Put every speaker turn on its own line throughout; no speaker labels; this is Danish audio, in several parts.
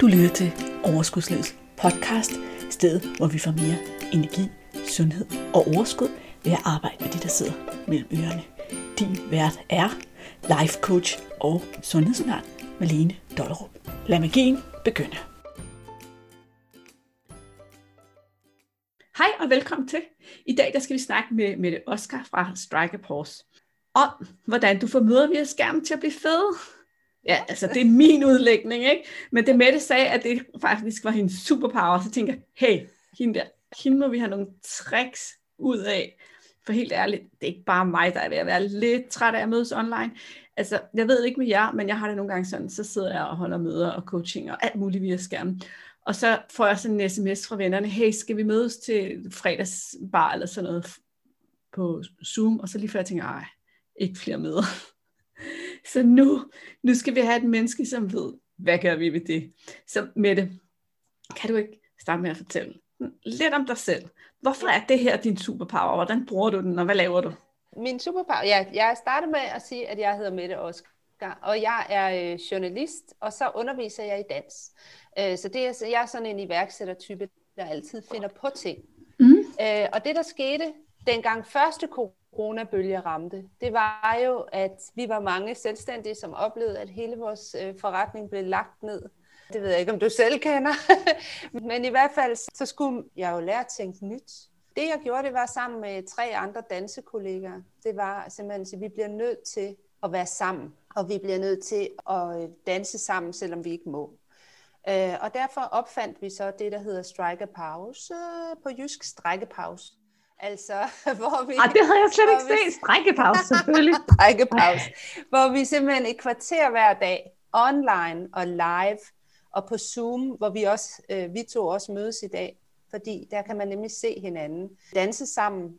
Du lytter til Overskudslivets podcast, stedet hvor vi får mere energi, sundhed og overskud ved at arbejde med de, der sidder mellem ørerne. Din vært er life coach og sundhedsundern Malene Dollerup. Lad magien begynde. Hej og velkommen til. I dag der skal vi snakke med Mette Oscar fra Strike Pause om, hvordan du får møder via skærmen til at blive fede. Ja, altså det er min udlægning, ikke? Men det Mette sagde, at det faktisk var hendes superpower, så tænker jeg, hey, hende der, hende må vi have nogle tricks ud af. For helt ærligt, det er ikke bare mig, der er ved at være lidt træt af at mødes online. Altså, jeg ved ikke med jer, men jeg har det nogle gange sådan, så sidder jeg og holder møder og coaching og alt muligt via skærmen. Og så får jeg sådan en sms fra vennerne, hey, skal vi mødes til fredagsbar eller sådan noget på Zoom? Og så lige før jeg tænker, ej, ikke flere møder. Så nu, nu skal vi have et menneske, som ved, hvad gør vi ved det? Så Mette, kan du ikke starte med at fortælle lidt om dig selv? Hvorfor er det her din superpower? Hvordan bruger du den, og hvad laver du?
Min superpower, ja, jeg starter med at sige, at jeg hedder Mette Oscar, og jeg er øh, journalist, og så underviser jeg i dans. Øh, så det er, jeg er sådan en iværksættertype, der altid finder på ting. Mm. Øh, og det, der skete, dengang første coronabølge ramte, det var jo, at vi var mange selvstændige, som oplevede, at hele vores øh, forretning blev lagt ned. Det ved jeg ikke, om du selv kender. Men i hvert fald, så skulle jeg jo lære at tænke nyt. Det jeg gjorde, det var sammen med tre andre dansekollegaer. Det var simpelthen, at vi bliver nødt til at være sammen. Og vi bliver nødt til at øh, danse sammen, selvom vi ikke må. Øh, og derfor opfandt vi så det, der hedder strike Pause, på jysk strækkepause.
Altså, hvor vi... Ah, det havde jeg slet ikke set. Strækkepause, selvfølgelig.
Strækkepause. Hvor vi simpelthen et kvarter hver dag, online og live, og på Zoom, hvor vi også, øh, vi to også mødes i dag, fordi der kan man nemlig se hinanden, danse sammen.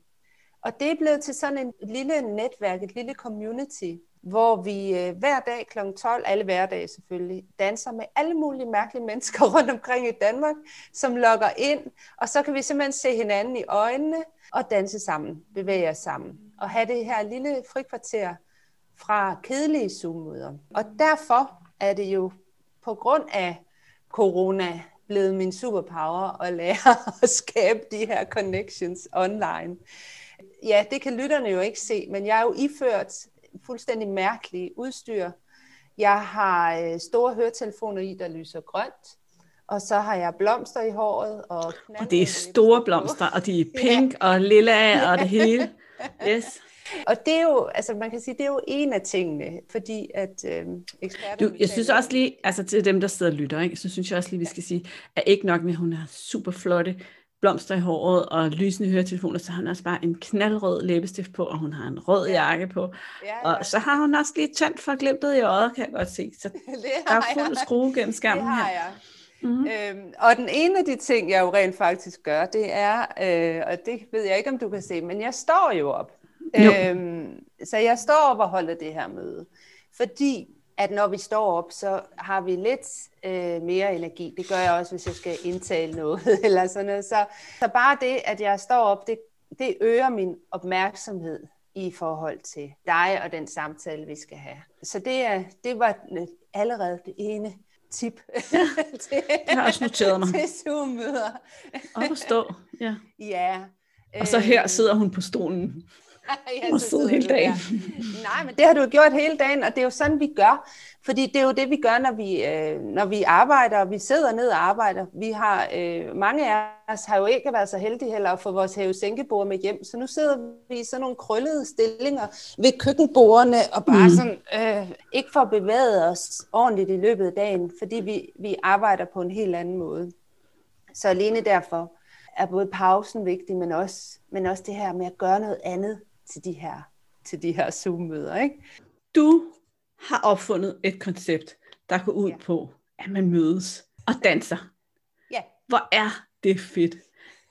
Og det er blevet til sådan en lille netværk, et lille community, hvor vi øh, hver dag kl. 12, alle hverdage selvfølgelig, danser med alle mulige mærkelige mennesker rundt omkring i Danmark, som logger ind, og så kan vi simpelthen se hinanden i øjnene, og danse sammen, bevæge os sammen, og have det her lille frikvarter fra kedelige Zoom-møder. Og derfor er det jo på grund af corona blevet min superpower at lære at skabe de her connections online. Ja, det kan lytterne jo ikke se, men jeg er jo iført fuldstændig mærkelige udstyr. Jeg har øh, store høretelefoner i, der lyser grønt. Og så har jeg blomster i håret. Og,
og det er store blomster, og de er pink ja. og lilla og det hele. Yes.
Og det er jo, altså man kan sige, det er jo en af tingene, fordi at øh,
eksperter... Du, jeg synes også lige, altså til dem, der sidder og lytter, ikke, så synes jeg også lige, vi skal sige, at ikke nok med, at hun er super flotte blomster i håret og lysende høretelefoner, så har hun også bare en knaldrød læbestift på, og hun har en rød ja. jakke på. Ja, ja. Og så har hun også lige tændt for glimtet i øjet, kan jeg godt se. Så der er fuld skrue gennem skærmen
det har
her.
Jeg. Mm-hmm. Øhm, og den ene af de ting, jeg jo rent faktisk gør, det er, øh, og det ved jeg ikke, om du kan se, men jeg står jo op. Jo. Øhm, så jeg står op og holder det her møde. Fordi at når vi står op, så har vi lidt øh, mere energi. Det gør jeg også, hvis jeg skal indtale noget eller sådan noget. Så, så bare det, at jeg står op, det, det øger min opmærksomhed i forhold til dig og den samtale, vi skal have. Så det, er, det var allerede det ene tip
til, jeg har også noteret mig.
til Zoom-møder.
Op og stå, ja.
Ja.
Og så her øh, sidder hun på stolen.
ja, og sidder hele dagen. Nej, men det har du gjort hele dagen, og det er jo sådan, vi gør. Fordi det er jo det, vi gør, når vi, øh, når vi arbejder, og vi sidder ned og arbejder. Vi har, øh, mange af os har jo ikke været så heldige heller at få vores hæve med hjem, så nu sidder vi i sådan nogle krøllede stillinger ved køkkenbordene, og bare mm. sådan, øh, ikke for at bevæge os ordentligt i løbet af dagen, fordi vi, vi arbejder på en helt anden måde. Så alene derfor er både pausen vigtig, men også, men også det her med at gøre noget andet til de her, til de her Zoom-møder. Ikke?
Du har opfundet et koncept, der går ud ja. på, at man mødes og danser.
Ja.
Hvor er det fedt.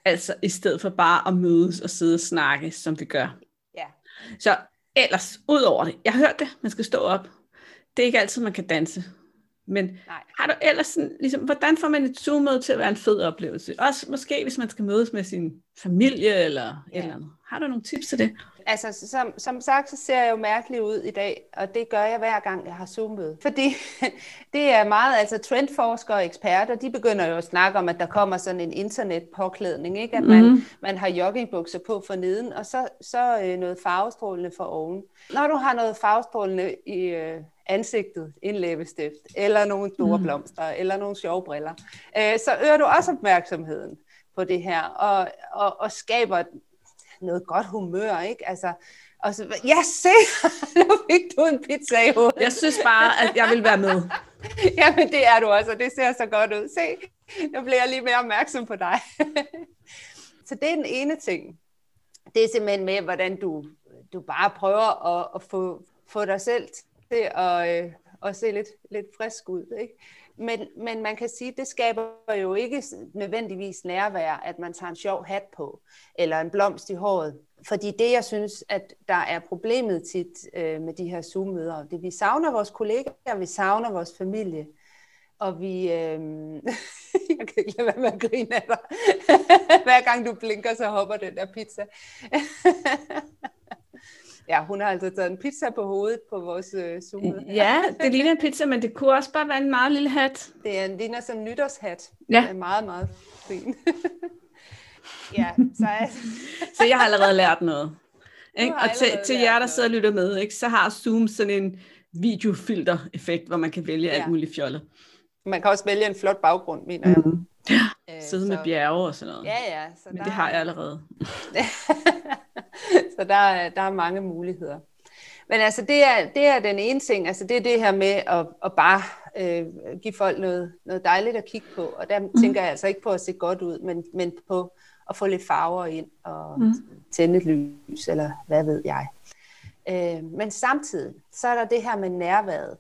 Altså i stedet for bare at mødes og sidde og snakke, som vi gør.
Ja.
Så ellers, ud over det, jeg har hørt det, man skal stå op. Det er ikke altid, man kan danse. Men Nej. har du ellers sådan, ligesom, hvordan får man et Zoom-møde til at være en fed oplevelse? Også måske, hvis man skal mødes med sin familie eller ja. et eller andet. Har du nogle tips til det?
Altså, som, som sagt, så ser jeg jo mærkelig ud i dag, og det gør jeg hver gang, jeg har Zoom-møde. Fordi det er meget, altså trendforskere og eksperter, de begynder jo at snakke om, at der kommer sådan en internetpåklædning, ikke? At man, mm. man har joggingbukser på for neden, og så, så øh, noget farvestrålende for oven. Når du har noget farvestrålende i øh, ansigtet, en læbestift, eller nogle store mm. blomster, eller nogle sjove briller, øh, så øger du også opmærksomheden på det her, og, og, og skaber noget godt humør, ikke? Altså, og så, ja, se, nu fik du en pizza i hovedet.
Jeg synes bare, at jeg vil være med.
Jamen, det er du også, og det ser så godt ud. Se, nu bliver jeg lige mere opmærksom på dig. så det er den ene ting. Det er simpelthen med, hvordan du, du bare prøver at, at få, få dig selv til at, øh, at se lidt, lidt frisk ud. Ikke? Men, men man kan sige, at det skaber jo ikke nødvendigvis nærvær, at man tager en sjov hat på, eller en blomst i håret. Fordi det, jeg synes, at der er problemet tit øh, med de her Zoom-møder, det vi savner vores kollegaer, vi savner vores familie, og vi... Øh, jeg kan ikke lade være med at grine af dig. Hver gang du blinker, så hopper den der pizza. Ja, hun har altså taget en pizza på hovedet på vores øh, Zoom.
Ja, det ligner en pizza, men det kunne også bare være en meget lille hat.
Det er en, ligner sådan en nytårshat. Ja. Det er meget, meget fin. ja, så, altså.
så jeg har allerede lært noget. Ikke? Og til, til jer, der sidder og lytter med, ikke? så har Zoom sådan en videofilter-effekt, hvor man kan vælge ja. alt muligt fjollet.
Man kan også vælge en flot baggrund, mener jeg. Mm.
Øh, sidde så... med bjerge og sådan noget.
Ja, ja.
Så Men det har jeg allerede.
så der er, der er mange muligheder. Men altså, det er, det er den ene ting. Altså, det er det her med at, at bare øh, give folk noget, noget dejligt at kigge på. Og der mm. tænker jeg altså ikke på at se godt ud, men, men på at få lidt farver ind og mm. tænde et lys, eller hvad ved jeg. Øh, men samtidig, så er der det her med nærværet.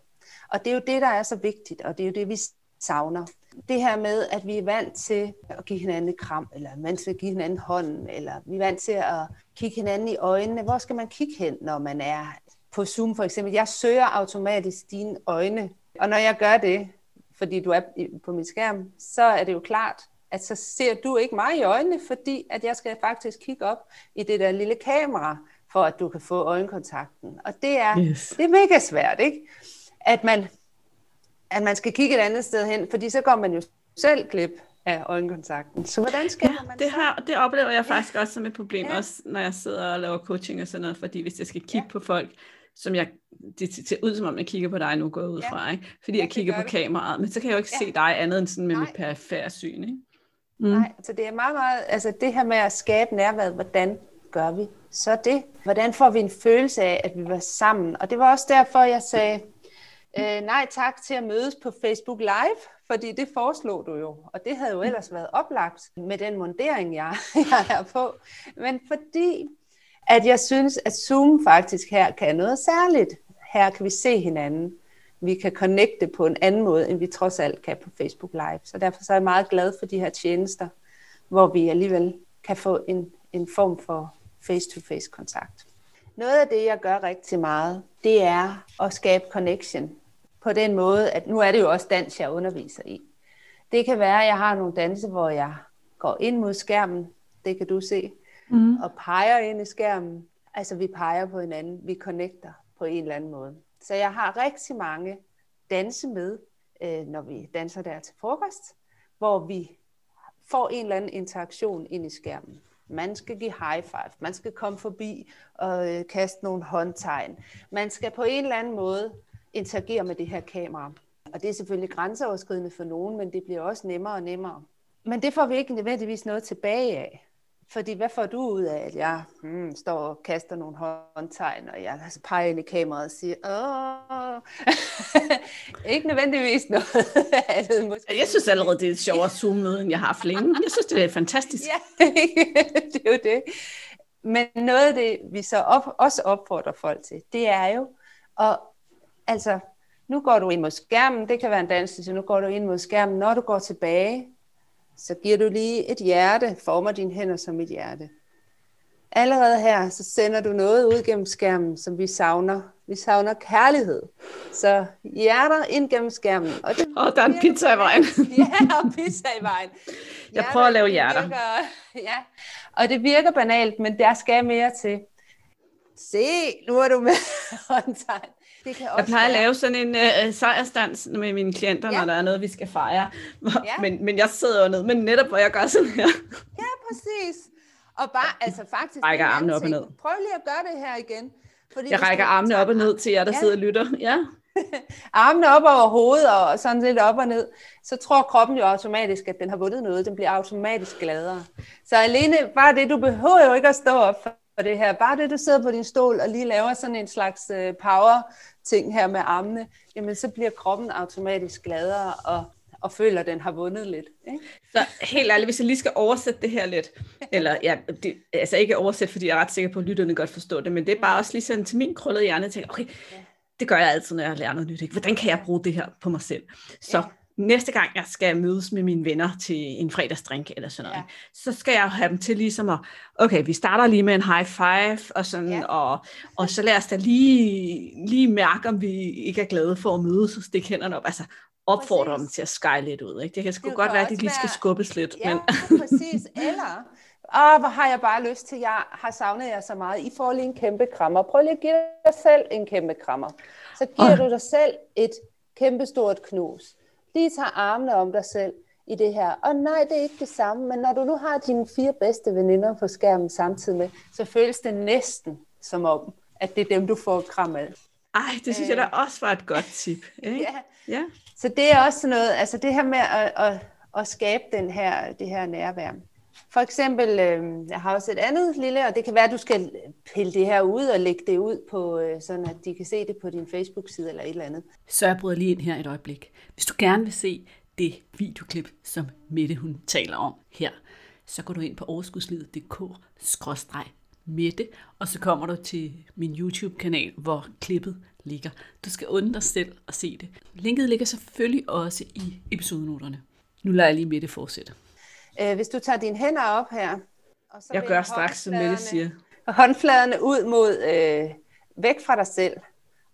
Og det er jo det, der er så vigtigt, og det er jo det, vi savner. Det her med, at vi er vant til at give hinanden et kram, eller er vant til at give hinanden hånden, eller vi er vant til at kigge hinanden i øjnene. Hvor skal man kigge hen, når man er på Zoom for eksempel? Jeg søger automatisk dine øjne, og når jeg gør det, fordi du er på min skærm, så er det jo klart, at så ser du ikke mig i øjnene, fordi at jeg skal faktisk kigge op i det der lille kamera, for at du kan få øjenkontakten. Og det er, yes. det er mega svært, ikke? At man at man skal kigge et andet sted hen, fordi så går man jo selv glip af øjenkontakten. Så hvordan skal
ja, man det, har, det oplever jeg faktisk ja. også som et problem, ja. også når jeg sidder og laver coaching og sådan noget, fordi hvis jeg skal kigge ja. på folk, som jeg, det ser ud som om, jeg kigger på dig nu, går ud fra, ikke? fordi ja, jeg kigger på det. kameraet, men så kan jeg jo ikke ja. se dig andet end sådan med Nej. mit perifære syn. Ikke?
Mm. Nej, så det er meget, meget, altså det her med at skabe nærværet, hvordan gør vi så det? Hvordan får vi en følelse af, at vi var sammen? Og det var også derfor, jeg sagde, Øh, nej tak til at mødes på Facebook Live, fordi det foreslog du jo, og det havde jo ellers været oplagt med den mundering, jeg, jeg er på. Men fordi at jeg synes, at Zoom faktisk her kan noget særligt. Her kan vi se hinanden. Vi kan connecte på en anden måde, end vi trods alt kan på Facebook Live. Så derfor så er jeg meget glad for de her tjenester, hvor vi alligevel kan få en, en form for face-to-face kontakt. Noget af det, jeg gør rigtig meget, det er at skabe connection på den måde, at nu er det jo også dans, jeg underviser i. Det kan være, at jeg har nogle danse, hvor jeg går ind mod skærmen, det kan du se, mm. og peger ind i skærmen. Altså vi peger på hinanden, vi connecter på en eller anden måde. Så jeg har rigtig mange danse med, øh, når vi danser der til frokost, hvor vi får en eller anden interaktion ind i skærmen. Man skal give high five, man skal komme forbi og øh, kaste nogle håndtegn. Man skal på en eller anden måde interagere med det her kamera. Og det er selvfølgelig grænseoverskridende for nogen, men det bliver også nemmere og nemmere. Men det får vi ikke nødvendigvis noget tilbage af. Fordi hvad får du ud af, at jeg hmm, står og kaster nogle håndtegn, og jeg altså peger ind i kameraet og siger, åh, ikke nødvendigvis noget
andet. Måske. Jeg synes allerede, det er et sjovere Zoom-møde, end jeg har haft længe. Jeg synes, det er fantastisk.
ja, det er jo det. Men noget af det, vi så op, også opfordrer folk til, det er jo at Altså, nu går du ind mod skærmen, det kan være en dans, nu går du ind mod skærmen, når du går tilbage, så giver du lige et hjerte, former dine hænder som et hjerte. allerede her, så sender du noget ud gennem skærmen, som vi savner. Vi savner kærlighed. Så hjerter ind gennem skærmen.
Og, det og der er en pizza i vejen.
ja, og pizza i vejen.
Hjerter, jeg prøver at lave hjerter.
Virker, ja, og det virker banalt, men der skal mere til. Se, nu er du med håndtegn.
Det kan også jeg plejer være. at lave sådan en uh, sejrstans med mine klienter, ja. når der er noget, vi skal fejre. Ja. Men, men jeg sidder jo ned, men netop hvor jeg gør sådan her.
Ja, præcis. Og bare, altså faktisk...
Rækker armene op og ned.
Prøv lige at gøre det her igen.
Fordi jeg rækker armene op og ned til jer, der ja. sidder og lytter. Ja.
armene op over hovedet og sådan lidt op og ned, så tror kroppen jo automatisk, at den har vundet noget. Den bliver automatisk gladere. Så alene bare det, du behøver jo ikke at stå op for det her. Bare det, du sidder på din stol og lige laver sådan en slags øh, power ting her med armene, jamen så bliver kroppen automatisk gladere og og føler, at den har vundet lidt. Ikke?
Så helt ærligt, hvis jeg lige skal oversætte det her lidt, eller ja, det, altså ikke oversætte, fordi jeg er ret sikker på, at lytterne godt forstår det, men det er bare også lige sådan til min krøllede hjerne, at tænke, okay, det gør jeg altid, når jeg lærer noget nyt. Ikke? Hvordan kan jeg bruge det her på mig selv? Så næste gang jeg skal mødes med mine venner til en fredagsdrink eller sådan noget, ja. så skal jeg have dem til ligesom at, okay, vi starter lige med en high five, og, sådan, ja. og, og så lad os da lige, lige mærke, om vi ikke er glade for at mødes og stikke hænderne op. Altså, opfordre præcis. dem til at skyle lidt ud. Ikke? Det kan sgu det godt være, at de lige skal skubbes lidt.
Ja, men... præcis. Eller, åh, hvor har jeg bare lyst til, jeg har savnet jer så meget. I får lige en kæmpe krammer. Prøv lige at give dig selv en kæmpe krammer. Så giver oh. du dig selv et kæmpe stort knus. Lige tager armene om dig selv i det her. Og nej, det er ikke det samme, men når du nu har dine fire bedste veninder på skærmen samtidig med, så føles det næsten som om, at det er dem, du får kram af.
Ej, det synes øh, jeg da også var et godt tip. Ikke?
Ja. ja. Så det er også noget, altså det her med at, at, at skabe den her, det her nærvær. For eksempel, øh, jeg har også et andet lille, og det kan være, at du skal pille det her ud og lægge det ud på, øh, sådan at de kan se det på din Facebook-side eller et eller andet.
Så jeg bryder lige ind her et øjeblik. Hvis du gerne vil se det videoklip, som Mette hun taler om her, så går du ind på overskudslivet.dk-mette, og så kommer du til min YouTube-kanal, hvor klippet ligger. Du skal undre dig selv at se det. Linket ligger selvfølgelig også i episodenoterne. Nu lader jeg lige Mette fortsætte.
Øh, hvis du tager dine hænder op her.
Og så jeg gør straks, som Mette siger.
Håndfladerne ud mod øh, væk fra dig selv.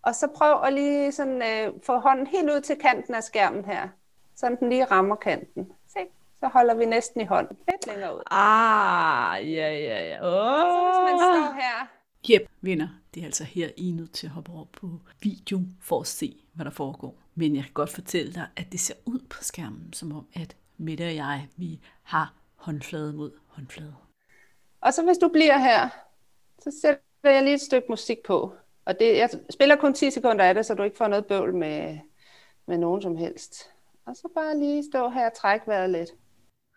Og så prøv at lige sådan, øh, få hånden helt ud til kanten af skærmen her. Så den lige rammer kanten. Se, så holder vi næsten i hånden. Lidt længere ud.
Ah, ja, ja, ja. Oh.
Så hvis man står her.
Jep, vinder. Det er altså her, I er nødt til at hoppe over på video for at se, hvad der foregår. Men jeg kan godt fortælle dig, at det ser ud på skærmen, som om at Mette og jeg, vi har håndflade mod håndflade.
Og så hvis du bliver her, så sætter jeg lige et stykke musik på. Og det, jeg spiller kun 10 sekunder af det, så du ikke får noget bøvl med, med nogen som helst. Og så bare lige stå her og trække vejret lidt.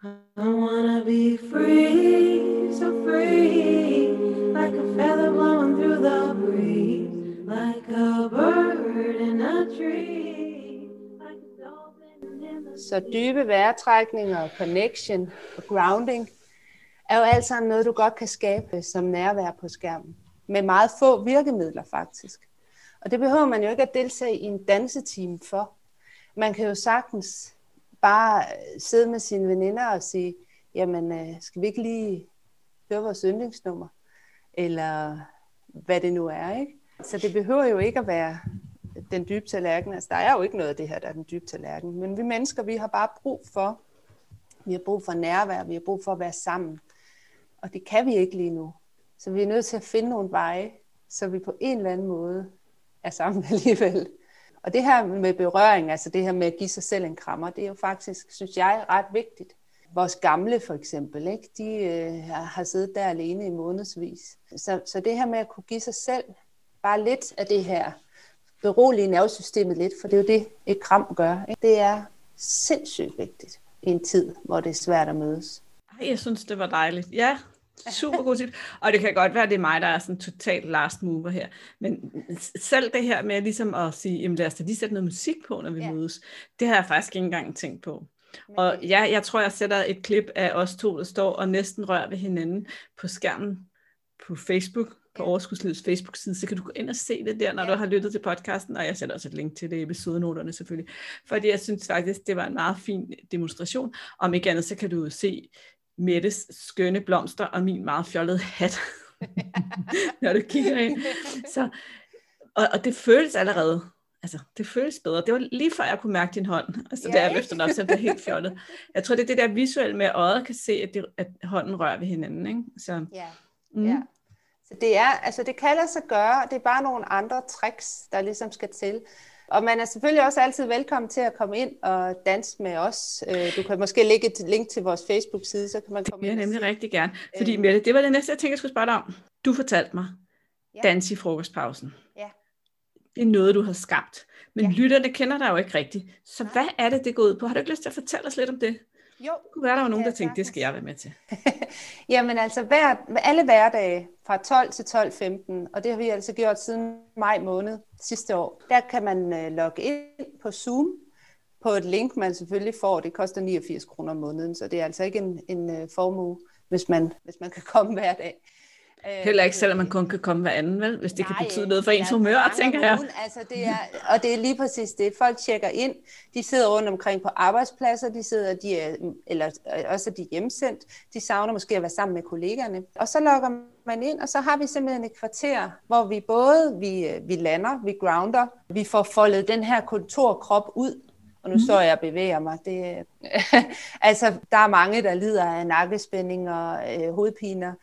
I wanna be free, so free, like a feather blowing through the breeze, like a bird in a tree, så dybe vejrtrækninger, connection og grounding er jo alt sammen noget, du godt kan skabe som nærvær på skærmen. Med meget få virkemidler faktisk. Og det behøver man jo ikke at deltage i en dansetime for. Man kan jo sagtens bare øh, sidde med sine veninder og sige, jamen, øh, skal vi ikke lige høre vores yndlingsnummer? Eller hvad det nu er, ikke? Så det behøver jo ikke at være den dybe tallerken. Altså, der er jo ikke noget af det her, der er den dybe tallerken. Men vi mennesker, vi har bare brug for, vi har brug for nærvær, vi har brug for at være sammen. Og det kan vi ikke lige nu. Så vi er nødt til at finde nogle veje, så vi på en eller anden måde er sammen alligevel. Og det her med berøring, altså det her med at give sig selv en krammer, det er jo faktisk, synes jeg, ret vigtigt. Vores gamle for eksempel, ikke? de øh, har siddet der alene i månedsvis. Så, så det her med at kunne give sig selv bare lidt af det her, berolige nervesystemet lidt, for det er jo det, et kram gør. Ikke? Det er sindssygt vigtigt i en tid, hvor det er svært at mødes.
Jeg synes, det var dejligt. Ja, Super god tip. Og det kan godt være, at det er mig, der er sådan total last mover her. Men selv det her med ligesom at sige, jamen lad os da lige sætte noget musik på, når vi ja. mødes, det har jeg faktisk ikke engang tænkt på. Og ja, jeg tror, jeg sætter et klip af os to, der står og næsten rører ved hinanden på skærmen på Facebook, på. Overskudslivets Facebook-side, så kan du gå ind og se det der, når ja. du har lyttet til podcasten, og jeg sætter også et link til det i episodenoterne selvfølgelig, fordi jeg synes faktisk, det var en meget fin demonstration. Om ikke andet, så kan du se Mettes skønne blomster og min meget fjollede hat. når du kigger ind. Så, og, og det føles allerede, altså det føles bedre. Det var lige før jeg kunne mærke din hånd. Altså ja, det er efter nok, så det helt fjollet. Jeg tror, det er det der visuelle med, at øjet kan se, at, det, at hånden rører ved hinanden. Ikke? Så,
ja. Mm. ja. Så det er, altså det kan lade sig gøre, det er bare nogle andre tricks, der ligesom skal til. Og man er selvfølgelig også altid velkommen til at komme ind og danse med os. Øh, du kan måske lægge et link til vores Facebook-side, så kan man komme
ind. Det vil jeg nemlig rigtig gerne. Fordi øh. Mette, det var det næste, jeg tænkte, jeg skulle spørge dig om. Du fortalte mig, ja. dans i frokostpausen. Ja. Det er noget, du har skabt. Men ja. lytterne kender dig jo ikke rigtigt. Så Nej. hvad er det, det går ud på? Har du ikke lyst til at fortælle os lidt om det? Jo. Det kunne være, der var nogen, der tænkte, det skal jeg være med til.
Jamen altså, hver, alle hverdage fra 12 til 12.15, og det har vi altså gjort siden maj måned sidste år, der kan man uh, logge ind på Zoom, på et link, man selvfølgelig får. Det koster 89 kroner om måneden, så det er altså ikke en, en uh, formue, hvis man, hvis man kan komme hver dag.
Heller ikke, selvom man kun kan komme hver anden, vel? hvis det Nej, kan betyde noget for ens humør, tænker jeg.
Altså, det er, og det er lige præcis det. Folk tjekker ind. De sidder rundt omkring på arbejdspladser, de sidder, de er, eller også de er hjemsendt. De savner måske at være sammen med kollegerne. Og så logger man ind, og så har vi simpelthen et kvarter, hvor vi både vi, vi lander, vi grounder, vi får foldet den her kontorkrop ud, og nu mm. så jeg og bevæger mig. Det, altså, der er mange, der lider af nakkespænding og øh, hovedpiner.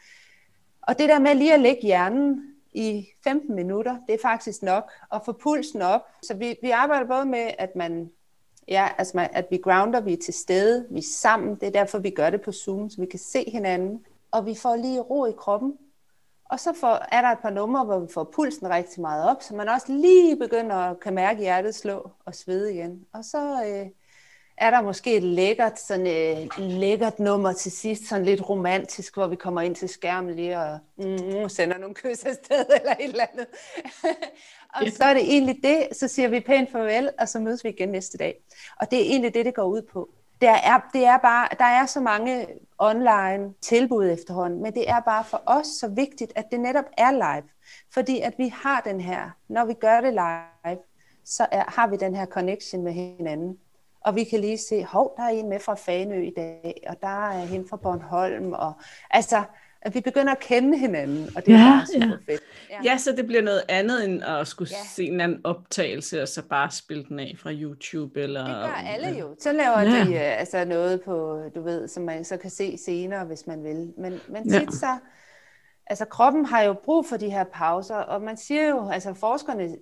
Og det der med lige at lægge hjernen i 15 minutter, det er faktisk nok at få pulsen op. Så vi, vi arbejder både med, at man Ja, altså at vi grounder, vi er til stede, vi er sammen. Det er derfor, vi gør det på Zoom, så vi kan se hinanden. Og vi får lige ro i kroppen. Og så får, er der et par numre, hvor vi får pulsen rigtig meget op, så man også lige begynder at kan mærke hjertet slå og svede igen. Og så, øh, er der måske et lækkert, sådan, øh, lækkert nummer til sidst, sådan lidt romantisk, hvor vi kommer ind til skærmen lige og mm, sender nogle kys afsted eller et eller andet. og så er det egentlig det, så siger vi pænt farvel, og så mødes vi igen næste dag. Og det er egentlig det, det går ud på. Der er, det er bare, der er så mange online tilbud efterhånden, men det er bare for os så vigtigt, at det netop er live. Fordi at vi har den her, når vi gør det live, så er, har vi den her connection med hinanden og vi kan lige se, hov, der er en med fra Fanø i dag, og der er hende fra Bornholm, og altså, at vi begynder at kende hinanden, og det ja, er bare super ja. fedt.
Ja. ja, så det bliver noget andet end at skulle ja. se en anden optagelse, og så bare spille den af fra YouTube. Eller,
det gør alle jo. Så laver ja. de uh, altså noget på, du ved, som man så kan se senere, hvis man vil. Men, men tit ja. så, altså kroppen har jo brug for de her pauser, og man siger jo, altså forskerne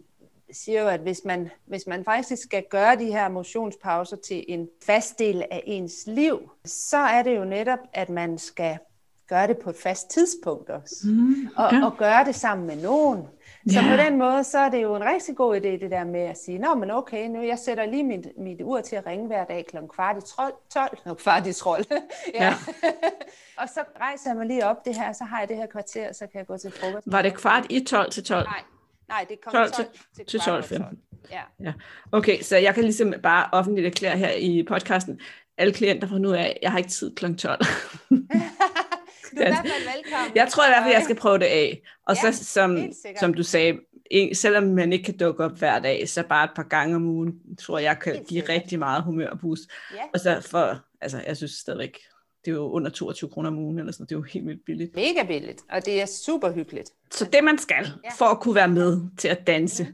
siger jo, at hvis man, hvis man faktisk skal gøre de her motionspauser til en fast del af ens liv, så er det jo netop, at man skal gøre det på et fast tidspunkt også. Mm, okay. og, og gøre det sammen med nogen. Så yeah. på den måde, så er det jo en rigtig god idé, det der med at sige, nå, men okay, nu jeg sætter lige mit, mit ur til at ringe hver dag kl. kvart i 12, 12 no, kvart i 12. ja. ja. og så rejser jeg mig lige op det her, så har jeg det her kvarter, så kan jeg gå til frokost.
Var det kvart i 12 til 12?
Nej, Nej, det kommer 12, 12 til, til 12, 15.
Ja. ja. Okay, så jeg kan ligesom bare offentligt erklære her i podcasten, alle klienter fra nu af, jeg har ikke tid kl. 12. du er
i hvert fald velkommen.
Jeg tror i hvert fald, jeg skal prøve det af. Og ja, så, som, som du sagde, selvom man ikke kan dukke op hver dag, så bare et par gange om ugen, tror jeg, kan give rigtig meget humørboost. Ja. Og så for, altså, jeg synes stadigvæk, det er jo under 22 kroner om ugen, eller sådan det er jo helt vildt billigt.
Mega billigt, og det er super hyggeligt.
Så det man skal, ja. for at kunne være med til at danse ja.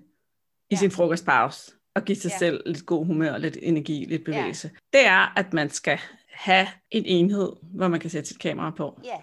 i sin frokostpause, og give sig ja. selv lidt god humør, lidt energi, lidt bevægelse, ja. det er, at man skal have en enhed, hvor man kan sætte sit kamera på.
Ja.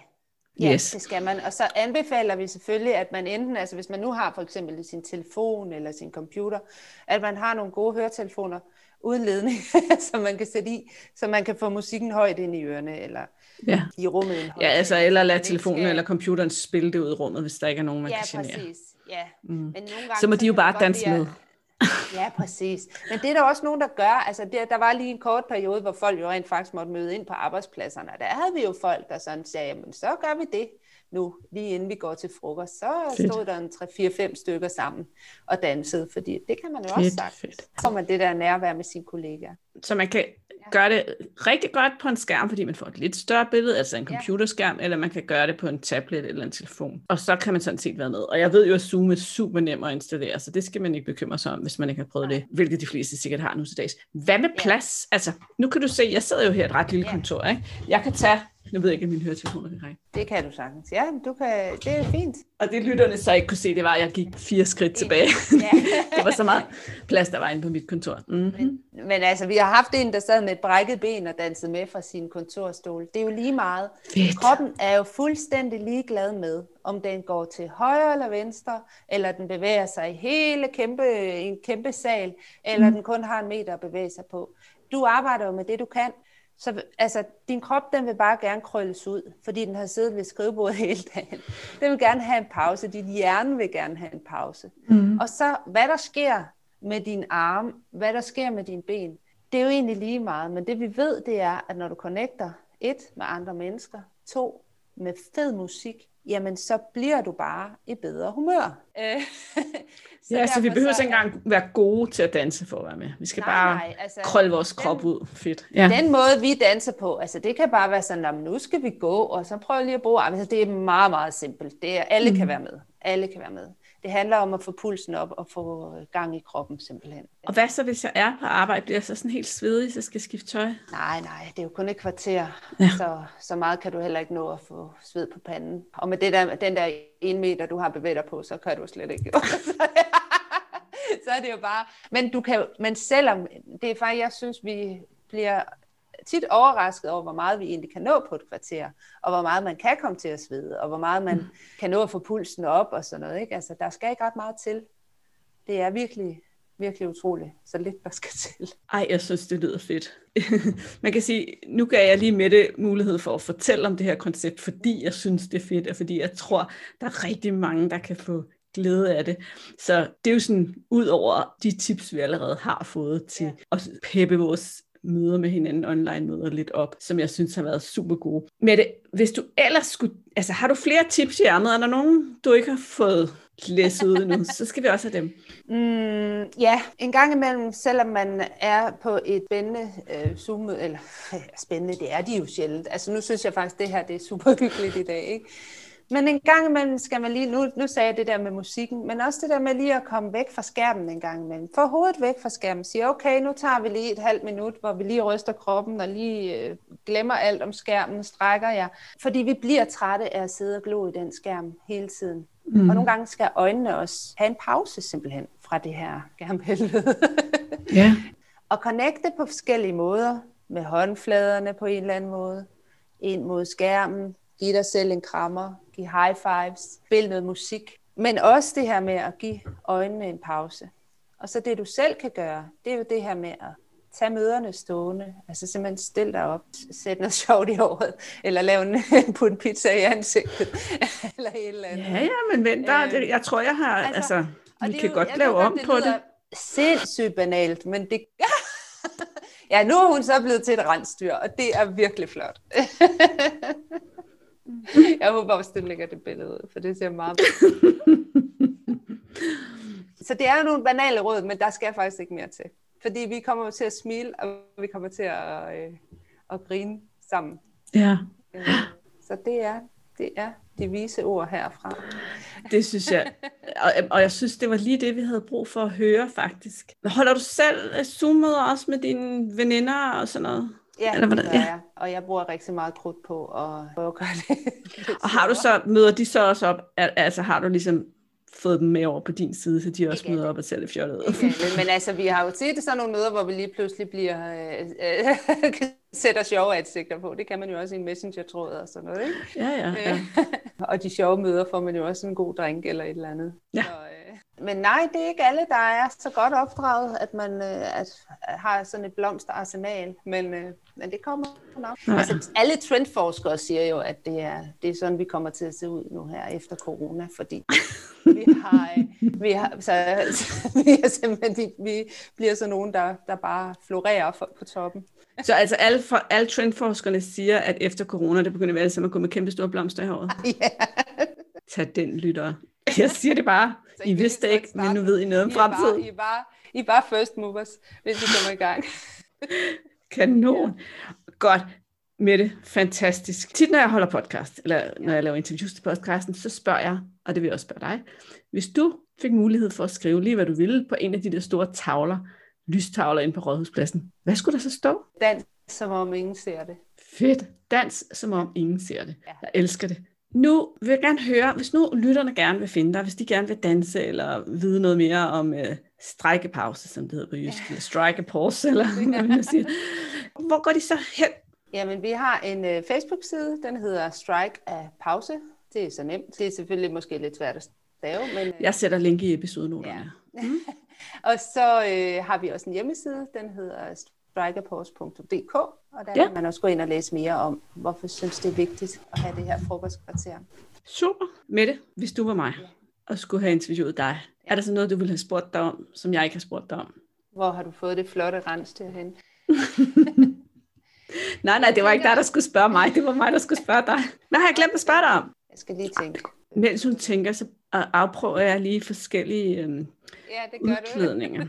Ja, yes. det skal man. Og så anbefaler vi selvfølgelig, at man enten, altså hvis man nu har for eksempel sin telefon eller sin computer, at man har nogle gode høretelefoner, uden ledning, som man kan sætte i, så man kan få musikken højt ind i ørerne, eller ja. i rummet.
Ja, altså, eller lade telefonen skal... eller computeren spille det ud i rummet, hvis der ikke er nogen, man
ja,
kan genere.
Præcis. Ja, mm. Men nogle gange,
så må de jo bare danse med.
ja, præcis. Men det er der også nogen, der gør. Altså, der, der var lige en kort periode, hvor folk jo rent faktisk måtte møde ind på arbejdspladserne. Der havde vi jo folk, der sådan sagde, jamen så gør vi det nu, lige inden vi går til frokost, så fedt. stod der en 3-4-5 stykker sammen og dansede, fordi det kan man jo fedt, også sagt. Fedt. Så får man det der nærvær med sine kollegaer.
Så man kan gøre det rigtig godt på en skærm, fordi man får et lidt større billede, altså en computerskærm, ja. eller man kan gøre det på en tablet eller en telefon. Og så kan man sådan set være med. Og jeg ved jo, at Zoom er super nem at installere, så det skal man ikke bekymre sig om, hvis man ikke har prøvet det, hvilket de fleste sikkert har nu til dags. Hvad med plads? Ja. Altså, nu kan du se, jeg sidder jo her i et ret lille kontor, ikke? Jeg kan tage Nu ved jeg ikke, om mine høretelefoner kan række.
Det kan du sagtens. Ja, du kan, det er fint.
Og det lytterne så ikke kunne se, det var, at jeg gik fire skridt tilbage.
Ja.
det var så meget plads, der var inde på mit kontor. Mm-hmm.
Men, men altså, vi har haft en, der sad med et brækket ben og dansede med fra sin kontorstol. Det er jo lige meget.
Fedt.
Kroppen er jo fuldstændig ligeglad med, om den går til højre eller venstre, eller den bevæger sig i hele kæmpe, en kæmpe sal, eller mm. den kun har en meter at bevæge sig på. Du arbejder jo med det, du kan. Så altså, din krop, den vil bare gerne krølles ud, fordi den har siddet ved skrivebordet hele dagen. Den vil gerne have en pause. Din hjerne vil gerne have en pause. Mm. Og så, hvad der sker med din arm, hvad der sker med dine ben, det er jo egentlig lige meget. Men det vi ved, det er, at når du connecter, et, med andre mennesker, to, med fed musik, jamen så bliver du bare i bedre humør. Øh,
så ja, så vi behøver
så
ikke engang være gode til at danse for at være med. Vi skal
Nej,
bare
nej, altså,
krølle vores
den-
krop ud. Fedt. Ja.
Den måde, vi danser på, altså det kan bare være sådan, at nu skal vi gå, og så prøver lige at bruge. Altså, det er meget, meget simpelt. Det er, alle
Mm.
kan være med. Alle kan være med. Det handler om at få pulsen op og få gang i kroppen simpelthen.
Og hvad så, hvis jeg er på arbejde? Bliver jeg så sådan helt svedig, så jeg skal skifte tøj?
Nej, nej, det er jo kun et kvarter,
Ja.
så, så meget kan du heller ikke nå at få sved på panden. Og med det der, den der en meter, du har bevæget dig på, så kan du slet ikke. så er det jo bare... Men, du kan, men selvom, det er faktisk, jeg synes, vi bliver tit overrasket over, hvor meget vi egentlig kan nå på et kvarter, og hvor meget man kan komme til at svede, og hvor meget man kan nå at få pulsen op og sådan noget. Ikke? Altså, der skal ikke ret meget til. Det er virkelig, virkelig utroligt, så lidt der skal til.
Ej, jeg synes, det lyder fedt. Man kan sige, nu gav jeg lige med det mulighed for at fortælle om det her koncept, fordi jeg synes, det er fedt, og fordi jeg tror, der er rigtig mange, der kan få glæde af det. Så det er jo sådan, ud over de tips, vi allerede har fået til
Ja.
at peppe vores møder med hinanden, online møder lidt op, som jeg synes har været super gode. Mette, hvis du ellers skulle, altså har du flere tips i ærmet? Er der nogen, du ikke har fået læst ud endnu? Så skal vi også have dem.
Mm, ja, en gang imellem, selvom man er på et spændende øh, zoom eller spændende, det er de jo sjældent. Altså nu synes jeg faktisk, det her det er super hyggeligt i dag, ikke? Men en gang imellem skal man lige, nu, nu sagde jeg det der med musikken, men også det der med lige at komme væk fra skærmen en gang imellem. Få hovedet væk fra skærmen, sige, okay, nu tager vi lige et halvt minut, hvor vi lige ryster kroppen og lige øh, glemmer alt om skærmen, strækker jer. Fordi vi bliver trætte af at sidde og glo i den skærm hele tiden. Mm. Og nogle gange skal øjnene også have en pause simpelthen fra det her skærmhelvede.
Ja.
og connecte på forskellige måder, med håndfladerne på en eller anden måde, ind mod skærmen, give dig selv en krammer, give high fives, spil noget musik, men også det her med at give øjnene en pause. Og så det du selv kan gøre, det er jo det her med at tage møderne stående, altså simpelthen stille dig op, sæt noget sjovt i håret, eller lave en, put en pizza i ansigtet, eller et eller andet.
Ja, ja, men vent, der, det, jeg tror, jeg har, altså,
altså,
vi kan
jo-
godt lave
ved
om på det.
Sindssygt banalt, men det... ja, nu er hun så blevet til et rensdyr, og det er virkelig flot. jeg håber også, du lægger det billede ud, for det ser meget... så det er jo nogle banale råd, men der skal faktisk ikke mere til. Fordi vi kommer jo til at smile, og vi kommer til at, øh, at grine sammen.
Ja,
Øh, Så det er, det er de vise ord herfra.
det synes jeg. Og, og jeg synes, det var lige det, vi havde brug for at høre, faktisk. Holder du selv øh, Zoom-møder også med dine veninder og sådan noget?
Ja,
Eller
det
hvordan-
gør
ja.
jeg. Og jeg bruger rigtig meget krudt på at prøve at gøre det.
Og har du så, møder de så også op, al- altså har du ligesom fået dem med over på din side, så de også
Ikke
møder op og ser lidt fjollet ud?
Alle, men altså, vi har jo set sådan nogle møder, hvor vi lige pludselig bliver, øh, øh, sætter sjove ansigter på. Det kan man jo også i en messenger-tråd og sådan noget, ikke?
Ja, ja, ja.
Øh, og de sjove møder får man jo også en god drink eller et eller andet.
Ja.
Så, øh, men nej, det er ikke alle, der er så godt opdraget, at man øh, at har sådan et blomsterarsenal, men, øh, men det kommer nok.
Nej.
Altså, alle trendforskere siger jo, at det er, det er sådan, vi kommer til at se ud nu her efter corona, fordi vi har, øh, vi har så, vi er simpelthen, vi, vi bliver så nogen, der, der bare florerer for, på toppen.
Så altså alle, for, alle trendforskerne siger, at efter corona, det begynder at være som at gå med kæmpe store blomster i håret.
Ja.
Tag den, lytter. Jeg siger det bare.
Så
I
I
vidste ikke, men nu ved I noget om
I er bare,
fremtiden.
I er bare, I er bare first movers, hvis vi kommer i gang.
Kanon. Godt. Mette, fantastisk. Tit når jeg holder podcast, eller når jeg laver interviews til podcasten, så spørger jeg, og det vil jeg også spørge dig, hvis du fik mulighed for at skrive lige, hvad du ville på en af de der store tavler, lystavler inde på Rådhuspladsen, hvad skulle der så stå?
Dans, som om ingen ser det.
Fedt. Dans, som om ingen ser det.
Ja.
Jeg elsker det. Nu vil jeg gerne høre, hvis nu lytterne gerne vil finde dig, hvis de gerne vil danse, eller vide noget mere om øh, strækkepause, som det hedder på jysk, eller strikepause, eller hvad man siger. Hvor går de så hen?
Jamen, vi har en uh, Facebook-side, den hedder Strike af Pause. Det er så nemt. Det er selvfølgelig måske lidt svært at stave, men... Uh,
Jeg sætter link i episodenoterne.
Ja. og så uh, har vi også en hjemmeside, den hedder strikeapause.dk, og der
Ja.
kan man også gå ind og læse mere om, hvorfor synes det er vigtigt at have det her frokostkvarter.
Super. Mette, hvis du var mig, og skulle have interviewet dig, er der så noget, du ville have spurgt dig om, som jeg ikke har spurgt dig om?
Hvor har du fået det flotte rens til hen?
Nej, nej, det var ikke dig, der skulle spørge mig. Det var mig, der skulle spørge dig. Hvad har jeg glemt at spørge dig om?
Jeg skal lige tænke.
Mens hun tænker, så afprøver jeg lige forskellige øhm,
Ja, det gør du.
udklædninger.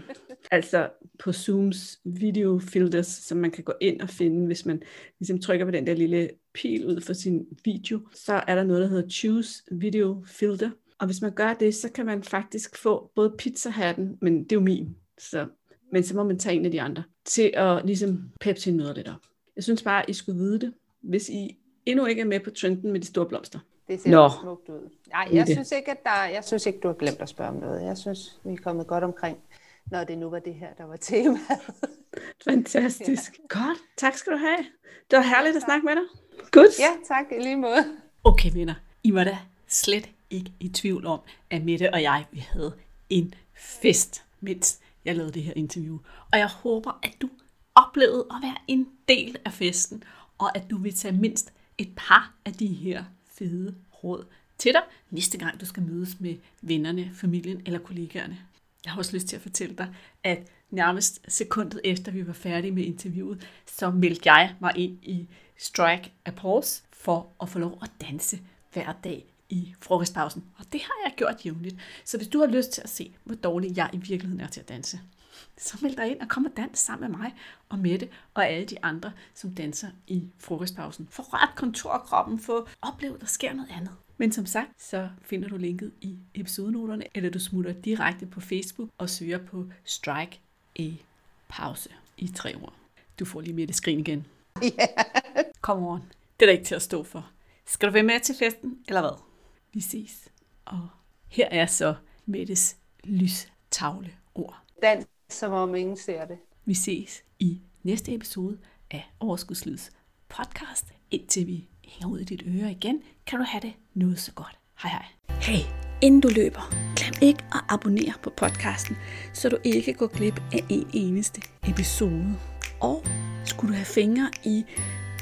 altså på Zooms video filters, som man kan gå ind og finde, hvis man ligesom trykker på den der lille pil ud for sin video, så er der noget, der hedder Choose Video Filter. Og hvis man gør det, så kan man faktisk få både pizzahatten, men det er jo min, så, men så må man tage en af de andre, til at ligesom peppe sin møder lidt op. Jeg synes bare, I skulle vide det, hvis I endnu ikke er med på trenden med de store blomster.
Det ser
Nå.
Smukt ud. Nej, jeg synes ikke, at der, jeg synes ikke, du har glemt at spørge om noget. Jeg synes, vi er kommet godt omkring, når det nu var det her, der var temaet.
Fantastisk. Ja. Godt. Tak skal du have. Det var herligt at snakke med dig. Godt.
ja, tak i lige måde.
Okay venner, I var da slet ikke i tvivl om, at Mette og jeg, vi havde en fest, mens jeg lavede det her interview. Og jeg håber, at du oplevede at være en del af festen, og at du vil tage mindst et par af de her fede råd til dig, næste gang du skal mødes med vennerne, familien eller kollegaerne. Jeg har også lyst til at fortælle dig, at nærmest sekundet efter vi var færdige med interviewet, så meldte jeg mig ind i Strike a Pause for at få lov at danse hver dag i frokostpausen. Og det har jeg gjort jævnligt. Så hvis du har lyst til at se, hvor dårlig jeg i virkeligheden er til at danse, så meld dig ind og kom og dans sammen med mig og Mette og alle de andre, som danser i frokostpausen. Få rørt kontorkroppen, få oplevet, at der sker noget andet. Men som sagt, så finder du linket i episodenoterne, eller du smutter direkte på Facebook og søger på Strike a Pause i tre ord. Du får lige Mette skrin igen. Kom on. Det er da ikke til at stå for. Skal du være med til festen, eller hvad? Vi ses. Og her er så Mettes lystavle ord.
Dans, som om ingen ser det.
Vi ses i næste episode af Overskudslivets podcast. Indtil vi hænger ud i dit øre igen, kan du have det noget så godt. Hej hej.
Hey, inden du løber, glem ikke at abonnere på podcasten, så du ikke går glip af en eneste episode. Og skulle du have fingre i